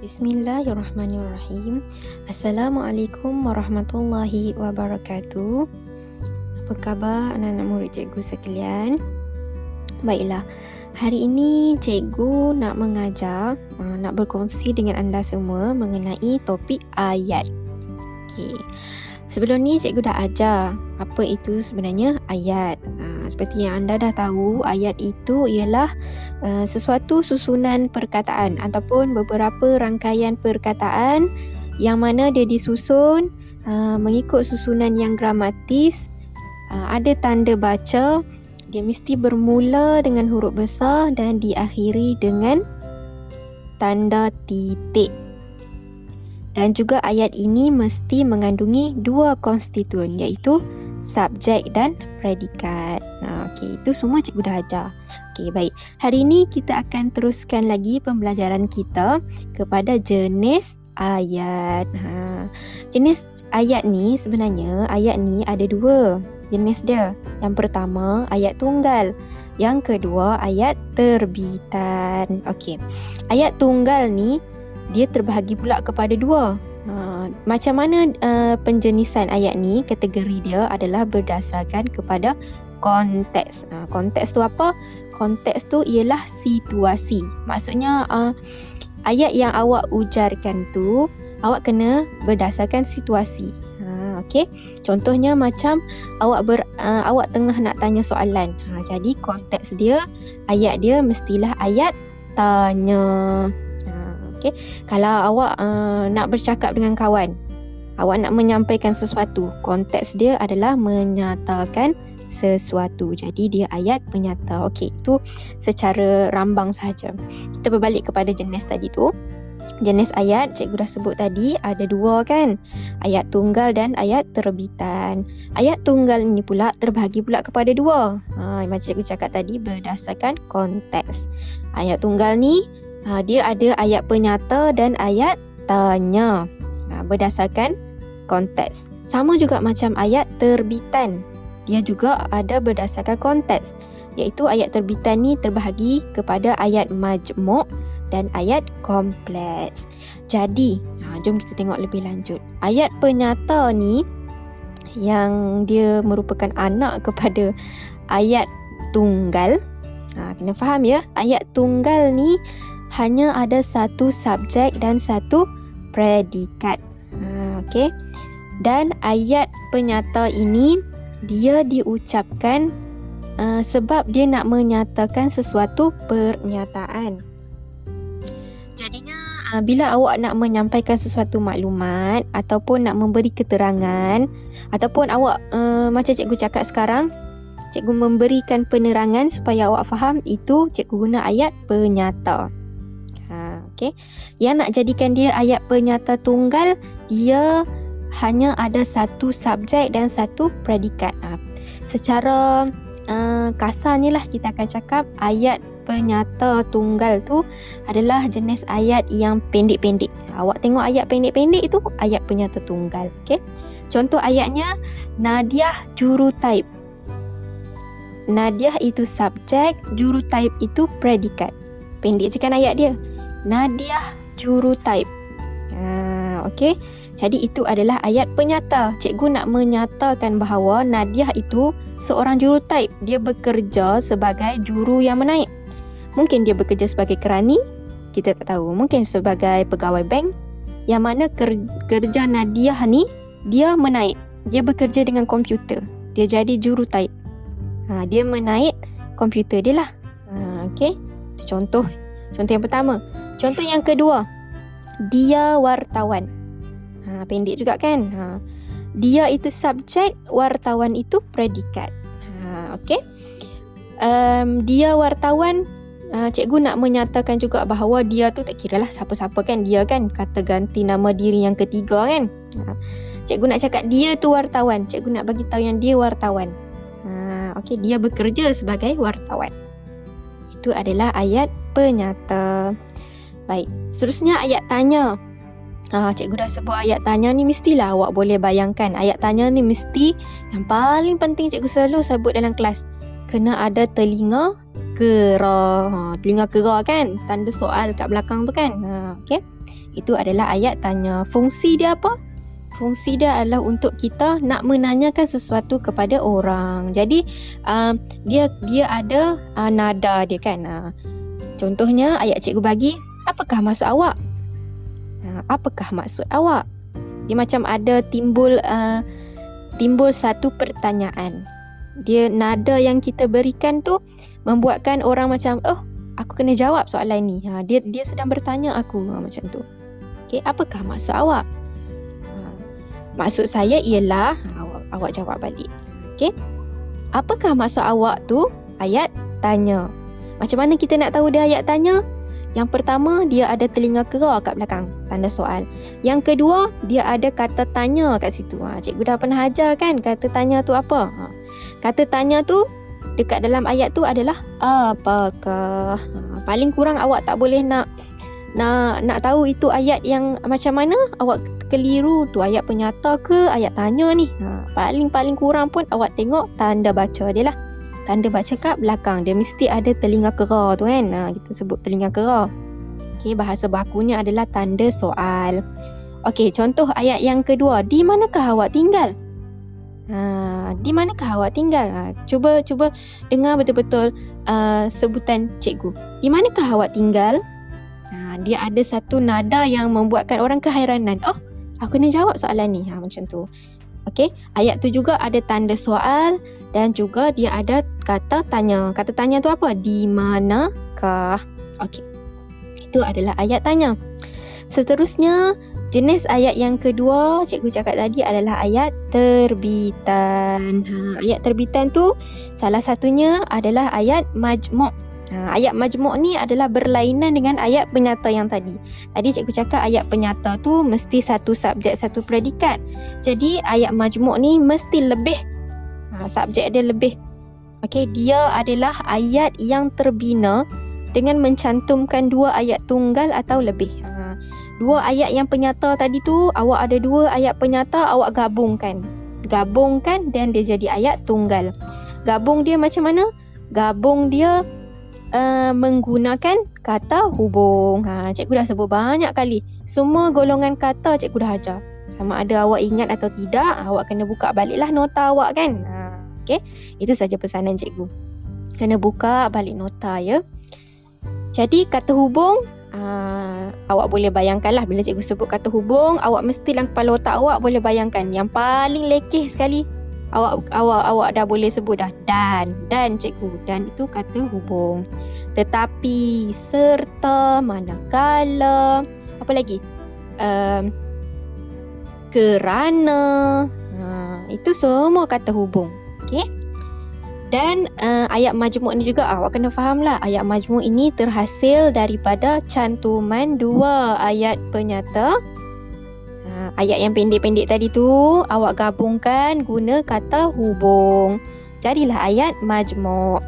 Bismillahirrahmanirrahim. Assalamualaikum warahmatullahi wabarakatuh. Apa khabar anak-anak murid cikgu sekalian? Baiklah, hari ini cikgu nak mengajar, uh, nak berkongsi dengan anda semua mengenai topik ayat. Okey. Sebelum ni cikgu dah ajar apa itu sebenarnya ayat. Ha, seperti yang anda dah tahu, ayat itu ialah uh, sesuatu susunan perkataan ataupun beberapa rangkaian perkataan yang mana dia disusun uh, mengikut susunan yang gramatis, uh, ada tanda baca, dia mesti bermula dengan huruf besar dan diakhiri dengan tanda titik. Dan juga ayat ini mesti mengandungi dua konstituen iaitu subjek dan predikat. Nah, okey, itu semua cikgu dah ajar. Okey, baik. Hari ini kita akan teruskan lagi pembelajaran kita kepada jenis ayat. Ha. Jenis ayat ni sebenarnya ayat ni ada dua jenis dia. Yang pertama ayat tunggal. Yang kedua ayat terbitan. Okey. Ayat tunggal ni dia terbahagi pula kepada dua. Ha, macam mana uh, penjenisan ayat ni kategori dia adalah berdasarkan kepada konteks. Ha, konteks tu apa? Konteks tu ialah situasi. Maksudnya uh, ayat yang awak ujarkan tu awak kena berdasarkan situasi. Ha, okay. Contohnya macam awak ber, uh, awak tengah nak tanya soalan. Ha, jadi konteks dia ayat dia mestilah ayat tanya. Okay. Kalau awak uh, nak bercakap dengan kawan, awak nak menyampaikan sesuatu, konteks dia adalah menyatakan sesuatu. Jadi dia ayat penyata. Okey, itu secara rambang sahaja. Kita berbalik kepada jenis tadi tu. Jenis ayat cikgu dah sebut tadi ada dua kan? Ayat tunggal dan ayat terbitan. Ayat tunggal ini pula terbahagi pula kepada dua. Ha, macam cikgu cakap tadi berdasarkan konteks. Ayat tunggal ni Ha, dia ada ayat penyata dan ayat tanya ha, berdasarkan konteks. Sama juga macam ayat terbitan. Dia juga ada berdasarkan konteks. Iaitu ayat terbitan ni terbahagi kepada ayat majmuk dan ayat kompleks. Jadi, ha, jom kita tengok lebih lanjut. Ayat penyata ni yang dia merupakan anak kepada ayat tunggal. Ha, kena faham ya, ayat tunggal ni hanya ada satu subjek dan satu predikat. Ha, okay. Dan ayat penyata ini dia diucapkan uh, sebab dia nak menyatakan sesuatu pernyataan. Jadinya uh, bila awak nak menyampaikan sesuatu maklumat ataupun nak memberi keterangan ataupun awak uh, macam cikgu cakap sekarang cikgu memberikan penerangan supaya awak faham itu cikgu guna ayat penyata. Okey. Yang nak jadikan dia ayat penyata tunggal, dia hanya ada satu subjek dan satu predikat. Ha. Secara uh, kasarnya lah kita akan cakap ayat penyata tunggal tu adalah jenis ayat yang pendek-pendek. Awak tengok ayat pendek-pendek itu ayat penyata tunggal. Okey. Contoh ayatnya Nadiah juru type. Nadiah itu subjek, juru type itu predikat. Pendek je kan ayat dia. Nadiah juru type. Ha, Okey. Jadi itu adalah ayat penyata. Cikgu nak menyatakan bahawa Nadiah itu seorang juru type. Dia bekerja sebagai juru yang menaik. Mungkin dia bekerja sebagai kerani. Kita tak tahu. Mungkin sebagai pegawai bank. Yang mana kerja Nadiah ni, dia menaik. Dia bekerja dengan komputer. Dia jadi juru type. Ha, dia menaik komputer dia lah. Ha, Okey. Contoh Contoh yang pertama. Contoh yang kedua. Dia wartawan. Ha, pendek juga kan? Ha. Dia itu subjek, wartawan itu predikat. Ha, okay. Um, dia wartawan, uh, cikgu nak menyatakan juga bahawa dia tu tak kira lah siapa-siapa kan. Dia kan kata ganti nama diri yang ketiga kan. Ha. Cikgu nak cakap dia tu wartawan. Cikgu nak bagi tahu yang dia wartawan. Ha, okay, dia bekerja sebagai wartawan. Itu adalah ayat penyata. Baik, seterusnya ayat tanya. Ah, cikgu dah sebut ayat tanya ni mestilah awak boleh bayangkan. Ayat tanya ni mesti yang paling penting cikgu selalu sebut dalam kelas. Kena ada telinga kera. Ha, telinga kera kan? Tanda soal kat belakang tu kan? Ha, okay. Itu adalah ayat tanya. Fungsi dia apa? Fungsi dia adalah untuk kita nak menanyakan sesuatu kepada orang. Jadi uh, dia dia ada uh, nada dia kan. Uh, contohnya ayat cikgu bagi, apakah maksud awak? Uh, apakah maksud awak? Dia macam ada timbul uh, timbul satu pertanyaan. Dia nada yang kita berikan tu membuatkan orang macam oh aku kena jawab soalan ni. Ha, dia dia sedang bertanya aku ha, macam tu. Okey, apakah maksud awak? Ha, maksud saya ialah ha, awak, awak jawab balik. Okey. Apakah maksud awak tu? Ayat tanya. Macam mana kita nak tahu dia ayat tanya? Yang pertama, dia ada telinga kera kat belakang. Tanda soal. Yang kedua, dia ada kata tanya kat situ. Ha, cikgu dah pernah ajar kan kata tanya tu apa? Ha, kata tanya tu dekat dalam ayat tu adalah apakah ha, paling kurang awak tak boleh nak nak nak tahu itu ayat yang macam mana awak keliru tu ayat penyata ke ayat tanya ni ha, paling paling kurang pun awak tengok tanda baca dia lah tanda baca kat belakang dia mesti ada telinga kera tu kan ha, kita sebut telinga kera okay, bahasa bakunya adalah tanda soal Okey, contoh ayat yang kedua. Di manakah awak tinggal? Ha, di manakah awak tinggal? Ha, cuba cuba dengar betul-betul uh, sebutan cikgu. Di manakah awak tinggal? Ha, dia ada satu nada yang membuatkan orang kehairanan. Oh, aku nak jawab soalan ni. Ha, macam tu. Okey, ayat tu juga ada tanda soal dan juga dia ada kata tanya. Kata tanya tu apa? Di manakah? Okey. Itu adalah ayat tanya. Seterusnya, Jenis ayat yang kedua cikgu cakap tadi adalah ayat terbitan. Ha, ayat terbitan tu salah satunya adalah ayat majmuk. Ha, ayat majmuk ni adalah berlainan dengan ayat penyata yang tadi. Tadi cikgu cakap ayat penyata tu mesti satu subjek satu predikat. Jadi ayat majmuk ni mesti lebih ha, subjek dia lebih. Okey, dia adalah ayat yang terbina dengan mencantumkan dua ayat tunggal atau lebih. Ha, dua ayat yang penyata tadi tu awak ada dua ayat penyata awak gabungkan. Gabungkan dan dia jadi ayat tunggal. Gabung dia macam mana? Gabung dia uh, menggunakan kata hubung. Ha cikgu dah sebut banyak kali. Semua golongan kata cikgu dah ajar. Sama ada awak ingat atau tidak awak kena buka baliklah nota awak kan? Ha okey? Itu saja pesanan cikgu. Kena buka balik nota ya. Jadi kata hubung Uh, awak boleh bayangkan lah. Bila cikgu sebut kata hubung awak mesti dalam kepala otak awak boleh bayangkan. Yang paling lekeh sekali awak awak awak dah boleh sebut dah. Dan dan cikgu. Dan itu kata hubung. Tetapi serta manakala apa lagi? Uh, kerana uh, itu semua kata hubung okey dan uh, ayat majmuk ni juga awak kena faham lah ayat majmuk ini terhasil daripada cantuman dua ayat penyata. Uh, ayat yang pendek-pendek tadi tu awak gabungkan guna kata hubung. Jadilah ayat majmuk.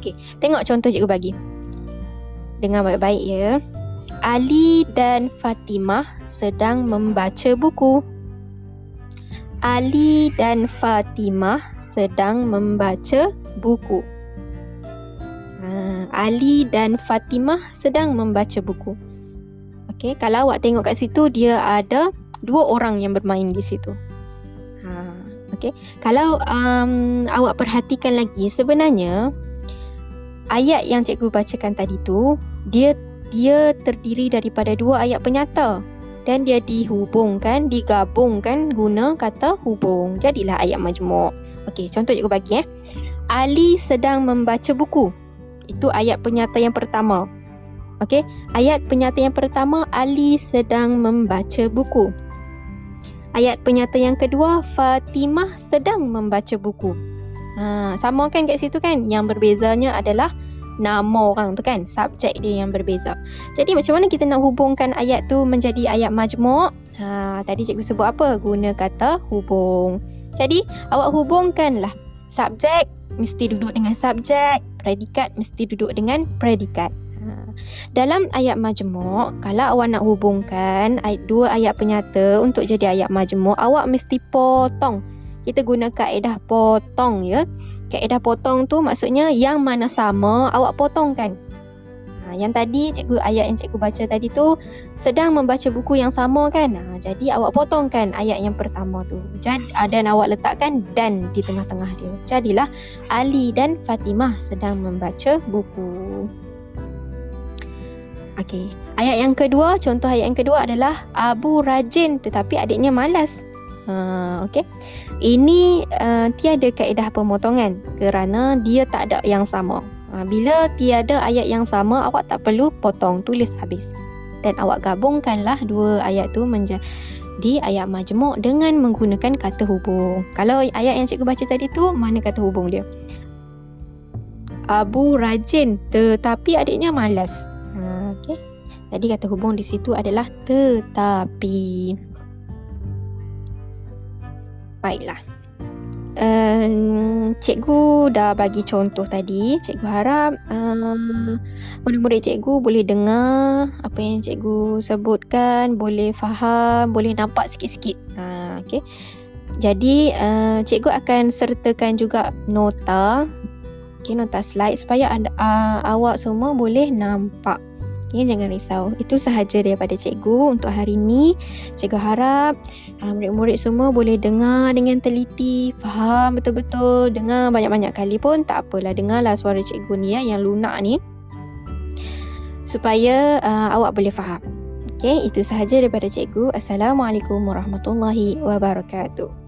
Okey, tengok contoh cikgu bagi. Dengar baik-baik ya. Ali dan Fatimah sedang membaca buku. Ali dan Fatimah sedang membaca buku. Ha, Ali dan Fatimah sedang membaca buku. Okey, kalau awak tengok kat situ dia ada dua orang yang bermain di situ. Ha, okey. Kalau um, awak perhatikan lagi sebenarnya ayat yang cikgu bacakan tadi tu dia dia terdiri daripada dua ayat penyata dan dia dihubungkan, digabungkan guna kata hubung. Jadilah ayat majmuk. Okey, contoh cikgu bagi eh. Ali sedang membaca buku. Itu ayat penyata yang pertama. Okey, ayat penyata yang pertama Ali sedang membaca buku. Ayat penyata yang kedua Fatimah sedang membaca buku. Ha, sama kan kat situ kan? Yang berbezanya adalah nama orang tu kan subjek dia yang berbeza. Jadi macam mana kita nak hubungkan ayat tu menjadi ayat majmuk? Ha tadi cikgu sebut apa? Guna kata hubung. Jadi awak hubungkanlah subjek mesti duduk dengan subjek predikat mesti duduk dengan predikat. Ha. dalam ayat majmuk kalau awak nak hubungkan dua ayat penyata untuk jadi ayat majmuk awak mesti potong kita guna kaedah potong ya. Kaedah potong tu maksudnya yang mana sama awak potongkan. Ha, yang tadi cikgu ayat yang cikgu baca tadi tu sedang membaca buku yang sama kan. Ha, jadi awak potongkan ayat yang pertama tu. Jadi dan awak letakkan dan di tengah-tengah dia. Jadilah Ali dan Fatimah sedang membaca buku. Okey. Ayat yang kedua, contoh ayat yang kedua adalah Abu rajin tetapi adiknya malas. Ha, okey. Ini uh, tiada kaedah pemotongan kerana dia tak ada yang sama. Ha, bila tiada ayat yang sama, awak tak perlu potong, tulis habis. Dan awak gabungkanlah dua ayat tu menjadi ayat majmuk dengan menggunakan kata hubung. Kalau ayat yang cikgu baca tadi tu, mana kata hubung dia? Abu rajin tetapi adiknya malas. Ha, okay. Jadi kata hubung di situ adalah tetapi. Baiklah um, cikgu dah bagi contoh tadi. Cikgu harap um, murid-murid cikgu boleh dengar apa yang cikgu sebutkan, boleh faham, boleh nampak sikit-sikit. Ha, okay. Jadi uh, cikgu akan sertakan juga nota, okay, nota slide supaya anda, uh, awak semua boleh nampak. Okay, jangan risau. Itu sahaja daripada cikgu untuk hari ini. Cikgu harap uh, murid-murid semua boleh dengar dengan teliti, faham betul-betul, dengar banyak-banyak kali pun tak apalah. Dengarlah suara cikgu ni ya, yang lunak ni. Supaya uh, awak boleh faham. Okay, itu sahaja daripada cikgu. Assalamualaikum warahmatullahi wabarakatuh.